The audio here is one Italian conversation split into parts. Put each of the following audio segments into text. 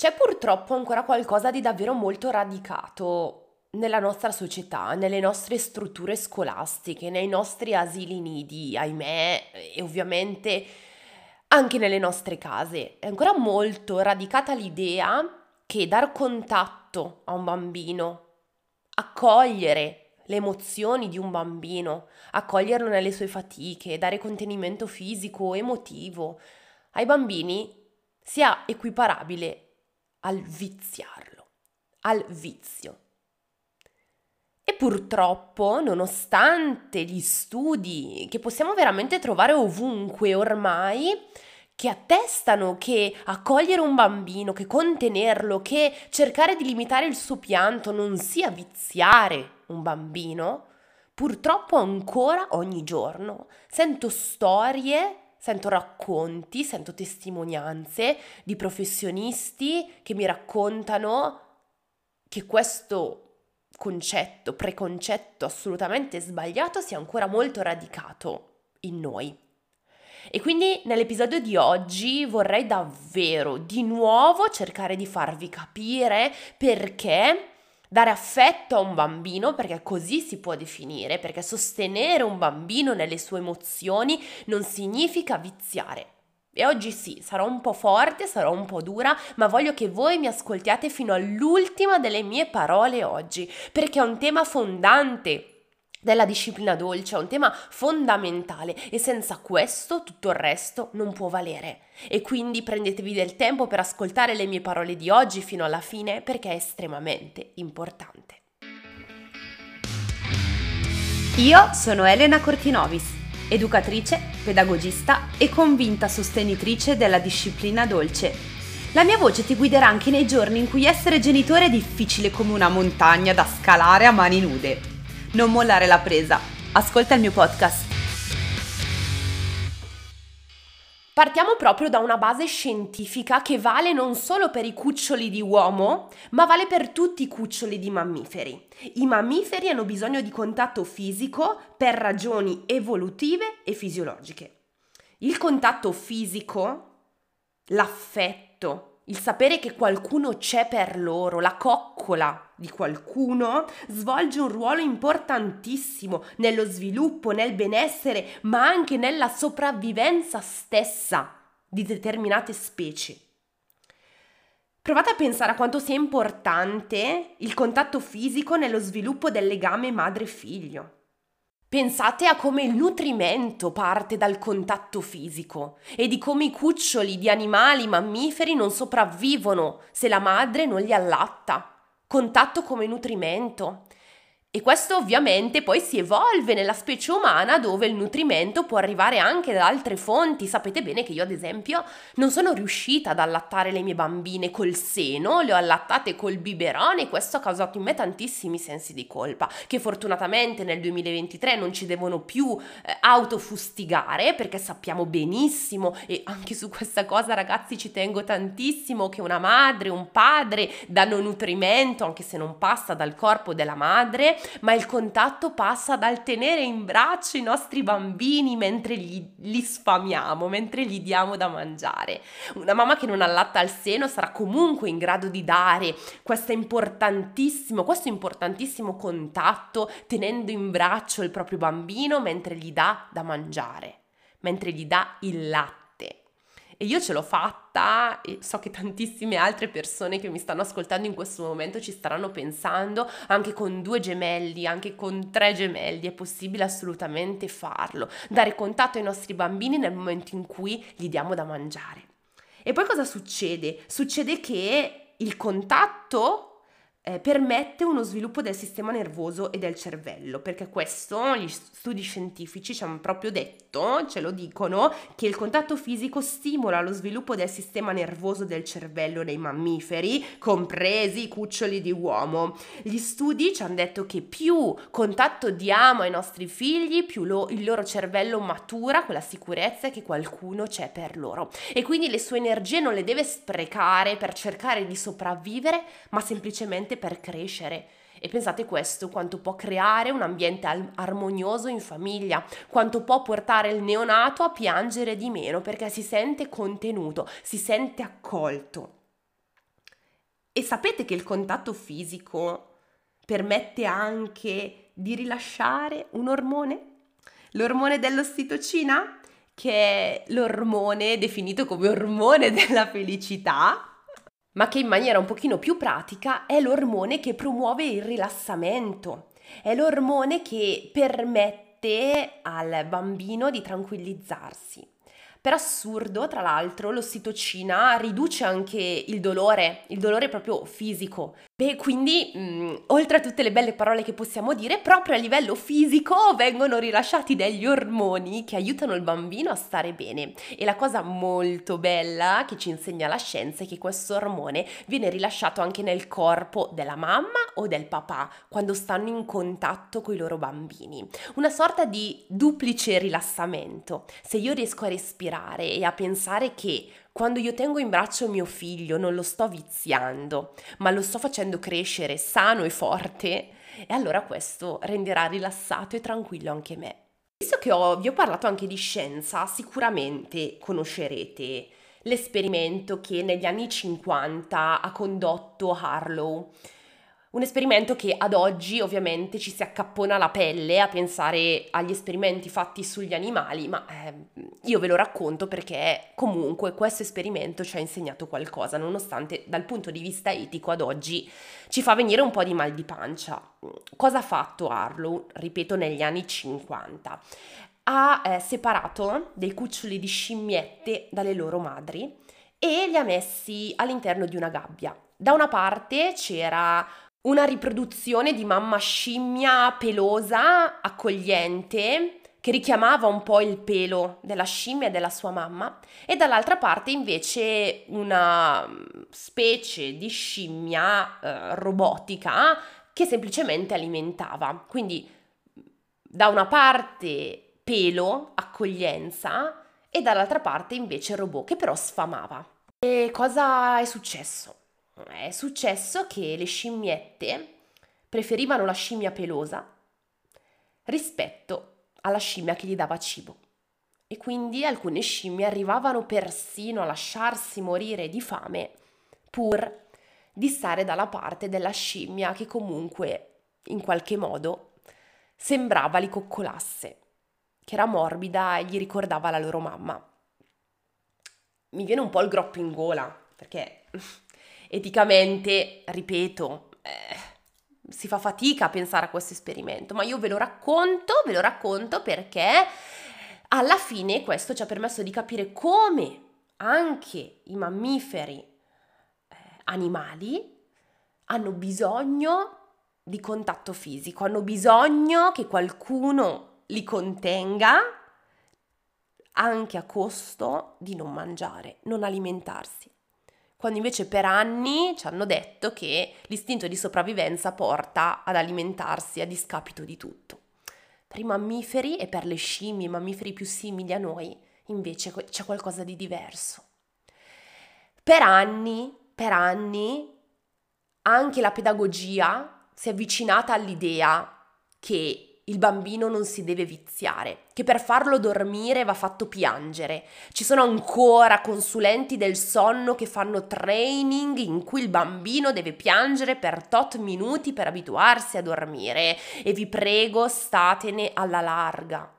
C'è purtroppo ancora qualcosa di davvero molto radicato nella nostra società, nelle nostre strutture scolastiche, nei nostri asili nidi, ahimè, e ovviamente anche nelle nostre case. È ancora molto radicata l'idea che dar contatto a un bambino, accogliere le emozioni di un bambino, accoglierlo nelle sue fatiche, dare contenimento fisico, emotivo ai bambini sia equiparabile al viziarlo, al vizio. E purtroppo, nonostante gli studi che possiamo veramente trovare ovunque ormai, che attestano che accogliere un bambino, che contenerlo, che cercare di limitare il suo pianto non sia viziare un bambino, purtroppo ancora ogni giorno sento storie sento racconti, sento testimonianze di professionisti che mi raccontano che questo concetto, preconcetto assolutamente sbagliato sia ancora molto radicato in noi. E quindi nell'episodio di oggi vorrei davvero di nuovo cercare di farvi capire perché dare affetto a un bambino, perché così si può definire, perché sostenere un bambino nelle sue emozioni non significa viziare. E oggi sì, sarò un po' forte, sarò un po' dura, ma voglio che voi mi ascoltiate fino all'ultima delle mie parole oggi, perché è un tema fondante della disciplina dolce, è un tema fondamentale e senza questo tutto il resto non può valere. E quindi prendetevi del tempo per ascoltare le mie parole di oggi fino alla fine perché è estremamente importante. Io sono Elena Cortinovis, educatrice, pedagogista e convinta sostenitrice della disciplina dolce. La mia voce ti guiderà anche nei giorni in cui essere genitore è difficile come una montagna da scalare a mani nude non mollare la presa. Ascolta il mio podcast. Partiamo proprio da una base scientifica che vale non solo per i cuccioli di uomo, ma vale per tutti i cuccioli di mammiferi. I mammiferi hanno bisogno di contatto fisico per ragioni evolutive e fisiologiche. Il contatto fisico, l'affetto, il sapere che qualcuno c'è per loro, la coccola di qualcuno, svolge un ruolo importantissimo nello sviluppo, nel benessere, ma anche nella sopravvivenza stessa di determinate specie. Provate a pensare a quanto sia importante il contatto fisico nello sviluppo del legame madre-figlio. Pensate a come il nutrimento parte dal contatto fisico e di come i cuccioli di animali mammiferi non sopravvivono se la madre non li allatta. Contatto come nutrimento. E questo ovviamente poi si evolve nella specie umana dove il nutrimento può arrivare anche da altre fonti. Sapete bene che io ad esempio non sono riuscita ad allattare le mie bambine col seno, le ho allattate col biberone e questo ha causato in me tantissimi sensi di colpa che fortunatamente nel 2023 non ci devono più eh, autofustigare perché sappiamo benissimo e anche su questa cosa ragazzi ci tengo tantissimo che una madre, un padre danno nutrimento anche se non passa dal corpo della madre ma il contatto passa dal tenere in braccio i nostri bambini mentre gli, li sfamiamo, mentre gli diamo da mangiare. Una mamma che non allatta al seno sarà comunque in grado di dare questo importantissimo, questo importantissimo contatto tenendo in braccio il proprio bambino mentre gli dà da mangiare, mentre gli dà il latte e io ce l'ho fatta e so che tantissime altre persone che mi stanno ascoltando in questo momento ci staranno pensando, anche con due gemelli, anche con tre gemelli, è possibile assolutamente farlo, dare contatto ai nostri bambini nel momento in cui gli diamo da mangiare. E poi cosa succede? Succede che il contatto eh, permette uno sviluppo del sistema nervoso e del cervello, perché questo gli studi scientifici ci hanno proprio detto, ce lo dicono, che il contatto fisico stimola lo sviluppo del sistema nervoso del cervello nei mammiferi, compresi i cuccioli di uomo. Gli studi ci hanno detto che più contatto diamo ai nostri figli, più lo, il loro cervello matura con la sicurezza che qualcuno c'è per loro. E quindi le sue energie non le deve sprecare per cercare di sopravvivere, ma semplicemente per crescere. E pensate questo, quanto può creare un ambiente armonioso in famiglia, quanto può portare il neonato a piangere di meno perché si sente contenuto, si sente accolto. E sapete che il contatto fisico permette anche di rilasciare un ormone? L'ormone dell'ossitocina? Che è l'ormone definito come ormone della felicità, ma che in maniera un pochino più pratica è l'ormone che promuove il rilassamento, è l'ormone che permette al bambino di tranquillizzarsi. Per assurdo, tra l'altro, l'ossitocina riduce anche il dolore, il dolore proprio fisico. Beh, quindi, mh, mm, oltre a tutte le belle parole che possiamo dire, proprio a livello fisico vengono rilasciati degli ormoni che aiutano il bambino a stare bene. E la cosa molto bella che ci insegna la scienza è che questo ormone viene rilasciato anche nel corpo della mamma o del papà quando stanno in contatto con i loro bambini. Una sorta di duplice rilassamento. Se io riesco a respirare, respirare e a pensare che quando io tengo in braccio mio figlio non lo sto viziando, ma lo sto facendo crescere sano e forte, e allora questo renderà rilassato e tranquillo anche me. Visto che ho, vi ho parlato anche di scienza, sicuramente conoscerete l'esperimento che negli anni 50 ha condotto Harlow un esperimento che ad oggi ovviamente ci si accappona la pelle a pensare agli esperimenti fatti sugli animali, ma eh, io ve lo racconto perché comunque questo esperimento ci ha insegnato qualcosa, nonostante dal punto di vista etico ad oggi ci fa venire un po' di mal di pancia. Cosa ha fatto Harlow, ripeto, negli anni 50? Ha eh, separato dei cuccioli di scimmiette dalle loro madri e li ha messi all'interno di una gabbia. Da una parte c'era una riproduzione di mamma scimmia pelosa, accogliente, che richiamava un po' il pelo della scimmia e della sua mamma, e dall'altra parte invece una mm, specie di scimmia eh, robotica che semplicemente alimentava. Quindi da una parte pelo, accoglienza, e dall'altra parte invece robot che però sfamava. E cosa è successo? È successo che le scimmiette preferivano la scimmia pelosa rispetto alla scimmia che gli dava cibo. E quindi alcune scimmie arrivavano persino a lasciarsi morire di fame pur di stare dalla parte della scimmia che comunque in qualche modo sembrava li coccolasse, che era morbida e gli ricordava la loro mamma. Mi viene un po' il groppo in gola, perché eticamente, ripeto, eh, si fa fatica a pensare a questo esperimento, ma io ve lo racconto, ve lo racconto perché alla fine questo ci ha permesso di capire come anche i mammiferi eh, animali hanno bisogno di contatto fisico, hanno bisogno che qualcuno li contenga anche a costo di non mangiare, non alimentarsi quando invece per anni ci hanno detto che l'istinto di sopravvivenza porta ad alimentarsi a discapito di tutto. Per i mammiferi e per le scimmie, i mammiferi più simili a noi, invece c'è qualcosa di diverso. Per anni, per anni, anche la pedagogia si è avvicinata all'idea che il bambino non si deve viziare, che per farlo dormire va fatto piangere. Ci sono ancora consulenti del sonno che fanno training in cui il bambino deve piangere per tot minuti per abituarsi a dormire e vi prego statene alla larga.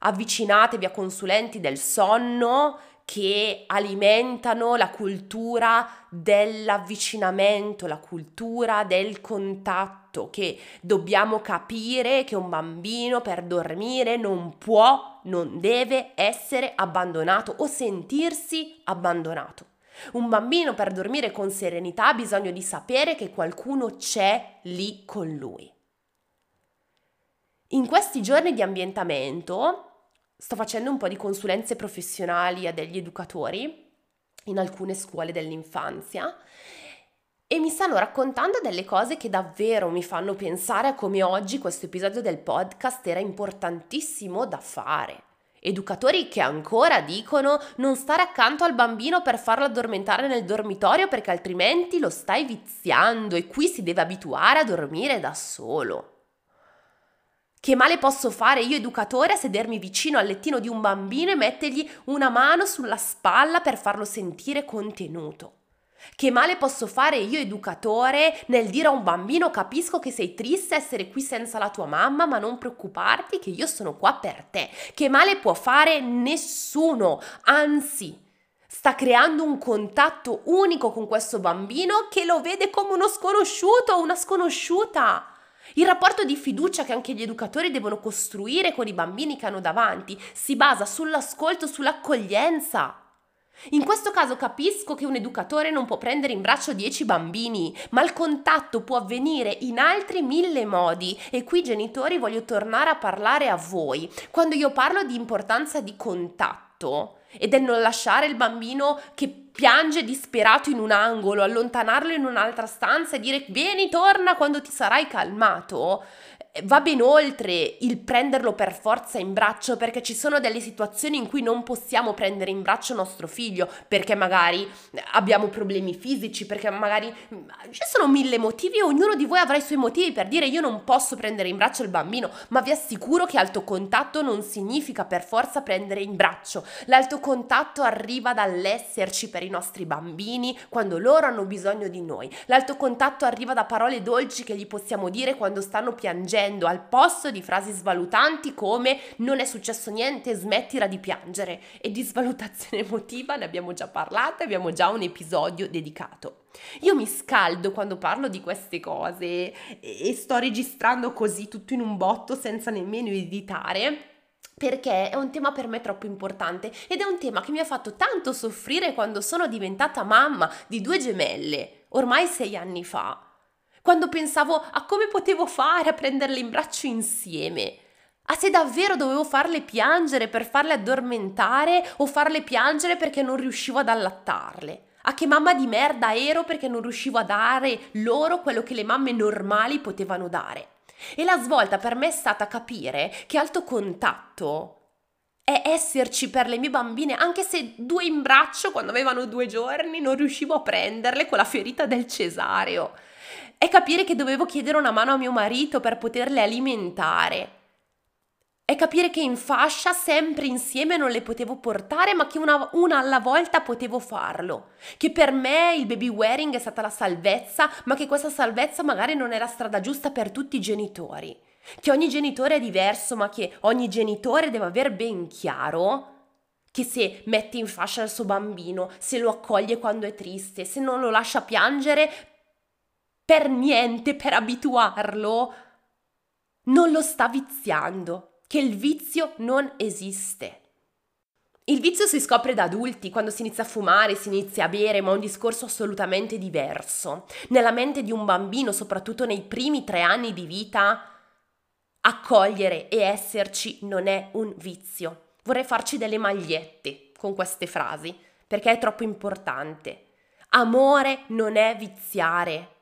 Avvicinatevi a consulenti del sonno che alimentano la cultura dell'avvicinamento, la cultura del contatto, che dobbiamo capire che un bambino per dormire non può, non deve essere abbandonato o sentirsi abbandonato. Un bambino per dormire con serenità ha bisogno di sapere che qualcuno c'è lì con lui. In questi giorni di ambientamento sto facendo un po' di consulenze professionali a degli educatori in alcune scuole dell'infanzia e mi stanno raccontando delle cose che davvero mi fanno pensare a come oggi questo episodio del podcast era importantissimo da fare. Educatori che ancora dicono non stare accanto al bambino per farlo addormentare nel dormitorio perché altrimenti lo stai viziando e qui si deve abituare a dormire da solo. Che male posso fare io educatore a sedermi vicino al lettino di un bambino e mettergli una mano sulla spalla per farlo sentire contenuto? Che male posso fare io educatore nel dire a un bambino capisco che sei triste essere qui senza la tua mamma, ma non preoccuparti che io sono qua per te. Che male può fare nessuno, anzi sta creando un contatto unico con questo bambino che lo vede come uno sconosciuto o una sconosciuta. Il rapporto di fiducia che anche gli educatori devono costruire con i bambini che hanno davanti si basa sull'ascolto, sull'accoglienza. In questo caso capisco che un educatore non può prendere in braccio 10 bambini, ma il contatto può avvenire in altri mille modi e qui genitori voglio tornare a parlare a voi. Quando io parlo di importanza di contatto e del non lasciare il bambino che piange disperato in un angolo, allontanarlo in un'altra stanza e dire vieni, torna quando ti sarai calmato, va ben oltre il prenderlo per forza in braccio perché ci sono delle situazioni in cui non possiamo prendere in braccio nostro figlio perché magari abbiamo problemi fisici, perché magari ci sono mille motivi e ognuno di voi avrà i suoi motivi per dire io non posso prendere in braccio il bambino, ma vi assicuro che alto contatto non significa per forza prendere in braccio. L'alto contatto arriva dall'esserci per i nostri bambini quando loro hanno bisogno di noi. L'alto contatto arriva da parole dolci che gli possiamo dire quando stanno piangendo dicendo al posto di frasi svalutanti come non è successo niente, smettila di piangere. E di svalutazione emotiva ne abbiamo già parlato, abbiamo già un episodio dedicato. Io mi scaldo quando parlo di queste cose e sto registrando così tutto in un botto senza nemmeno editare perché è un tema per me troppo importante ed è un tema che mi ha fatto tanto soffrire quando sono diventata mamma di due gemelle, ormai sei anni fa quando pensavo a come potevo fare a prenderle in braccio insieme. A se davvero dovevo farle piangere per farle addormentare o farle piangere perché non riuscivo ad allattarle. A che mamma di merda ero perché non riuscivo a dare loro quello che le mamme normali potevano dare. E la svolta per me è stata capire che alto contatto è esserci per le mie bambine, anche se due in braccio quando avevano due giorni non riuscivo a prenderle con la ferita del cesareo è capire che dovevo chiedere una mano a mio marito per poterle alimentare. È capire che in fascia sempre insieme non le potevo portare, ma che una, una, alla volta potevo farlo. Che per me il baby wearing è stata la salvezza, ma che questa salvezza magari non era strada giusta per tutti i genitori. Che ogni genitore è diverso, ma che ogni genitore deve aver ben chiaro che se mette in fascia il suo bambino, se lo accoglie quando è triste, se non lo lascia piangere, per niente, per abituarlo, non lo sta viziando, che il vizio non esiste. Il vizio si scopre da adulti, quando si inizia a fumare, si inizia a bere, ma è un discorso assolutamente diverso. Nella mente di un bambino, soprattutto nei primi tre anni di vita, accogliere e esserci non è un vizio. Vorrei farci delle magliette con queste frasi, perché è troppo importante. Amore non è viziare.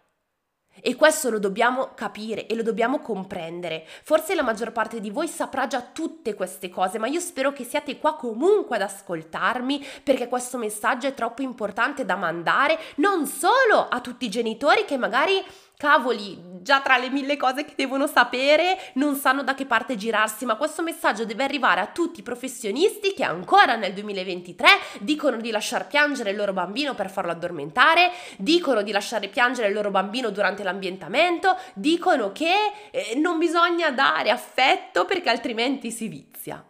E questo lo dobbiamo capire e lo dobbiamo comprendere. Forse la maggior parte di voi saprà già tutte queste cose, ma io spero che siate qua comunque ad ascoltarmi perché questo messaggio è troppo importante da mandare non solo a tutti i genitori che magari cavoli, già tra le mille cose che devono sapere, non sanno da che parte girarsi, ma questo messaggio deve arrivare a tutti i professionisti che ancora nel 2023 dicono di lasciar piangere il loro bambino per farlo addormentare, dicono di lasciare piangere il loro bambino durante l'ambientamento, dicono che eh, non bisogna dare affetto perché altrimenti si vizia.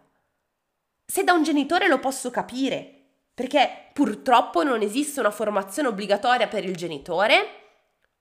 Se da un genitore lo posso capire, perché purtroppo non esiste una formazione obbligatoria per il genitore,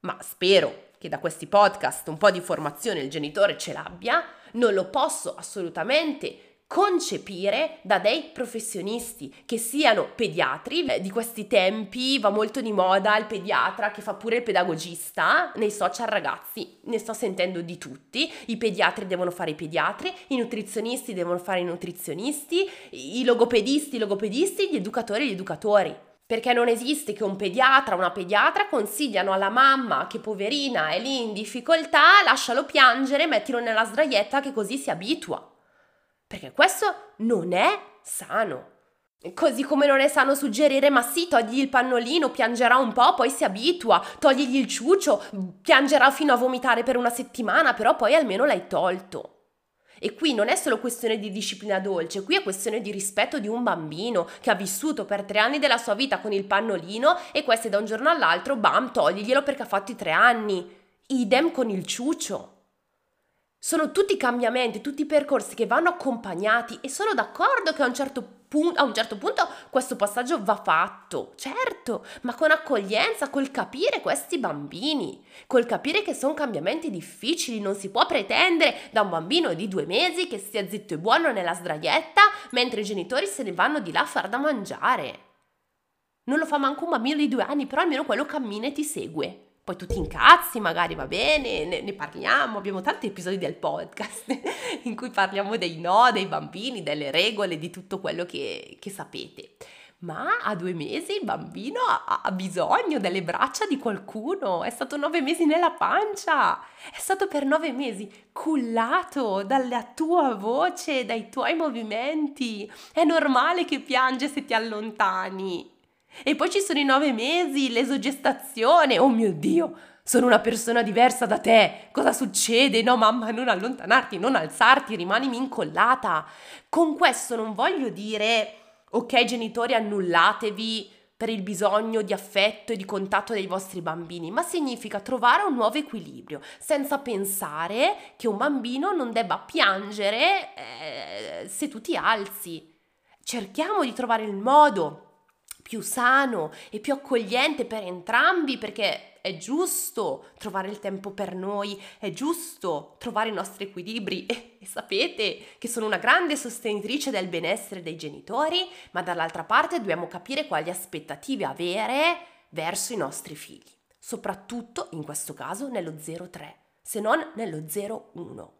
ma spero che da questi podcast un po' di formazione il genitore ce l'abbia, non lo posso assolutamente concepire da dei professionisti che siano pediatri. Di questi tempi va molto di moda il pediatra che fa pure il pedagogista nei social ragazzi, ne sto sentendo di tutti. I pediatri devono fare i pediatri, i nutrizionisti devono fare i nutrizionisti, i logopedisti i logopedisti, gli educatori gli educatori. Perché non esiste che un pediatra o una pediatra consigliano alla mamma che poverina è lì in difficoltà, lascialo piangere, mettilo nella sdraietta che così si abitua. Perché questo non è sano. Così come non è sano suggerire, ma sì, togli il pannolino, piangerà un po', poi si abitua, togli il ciuccio, piangerà fino a vomitare per una settimana, però poi almeno l'hai tolto. E qui non è solo questione di disciplina dolce, qui è questione di rispetto di un bambino che ha vissuto per tre anni della sua vita con il pannolino e questi da un giorno all'altro, bam, togliglielo perché ha fatto i tre anni. Idem con il ciuccio. Sono tutti cambiamenti, tutti percorsi che vanno accompagnati e sono d'accordo che a un certo punto, a un certo punto questo passaggio va fatto, certo, ma con accoglienza, col capire questi bambini, col capire che sono cambiamenti difficili, non si può pretendere da un bambino di due mesi che stia zitto e buono nella sdraietta mentre i genitori se ne vanno di là a far da mangiare. Non lo fa manco un bambino di due anni, però almeno quello cammina e ti segue poi tu ti incazzi, magari va bene, ne, ne, parliamo, abbiamo tanti episodi del podcast in cui parliamo dei no, dei bambini, delle regole, di tutto quello che, che sapete. Ma a due mesi il bambino ha, ha, bisogno delle braccia di qualcuno, è stato nove mesi nella pancia, è stato per nove mesi cullato dalla tua voce, dai tuoi movimenti. È normale che piange se ti allontani. E poi ci sono i nove mesi, l'esogestazione. Oh mio Dio, sono una persona diversa da te. Cosa succede? No, mamma, non allontanarti, non alzarti, rimanimi incollata. Con questo non voglio dire, ok, genitori, annullatevi per il bisogno di affetto e di contatto dei vostri bambini, ma significa trovare un nuovo equilibrio, senza pensare che un bambino non debba piangere eh, se tu ti alzi. Cerchiamo di trovare il modo più sano e più accogliente per entrambi perché è giusto trovare il tempo per noi, è giusto trovare i nostri equilibri e, e, sapete che sono una grande sostenitrice del benessere dei genitori, ma dall'altra parte dobbiamo capire quali aspettative avere verso i nostri figli, soprattutto in questo caso nello 03, se non nello 01.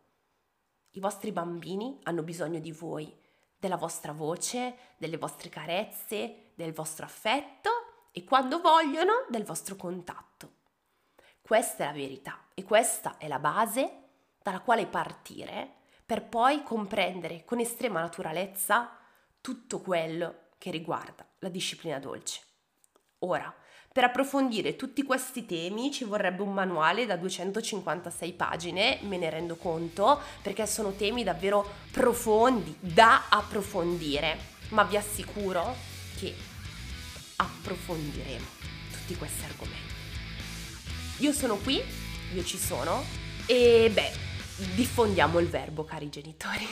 I vostri bambini hanno bisogno di voi della vostra voce, delle vostre carezze, del vostro affetto e quando vogliono del vostro contatto. Questa è la verità e questa è la base dalla quale partire per poi comprendere con estrema naturalezza tutto quello che riguarda la disciplina dolce. Ora, per approfondire tutti questi temi ci vorrebbe un manuale da 256 pagine, me ne rendo conto, perché sono temi davvero profondi, da approfondire, ma vi assicuro che approfondiremo tutti questi argomenti. Io sono qui, io ci sono e beh, diffondiamo il verbo, cari genitori.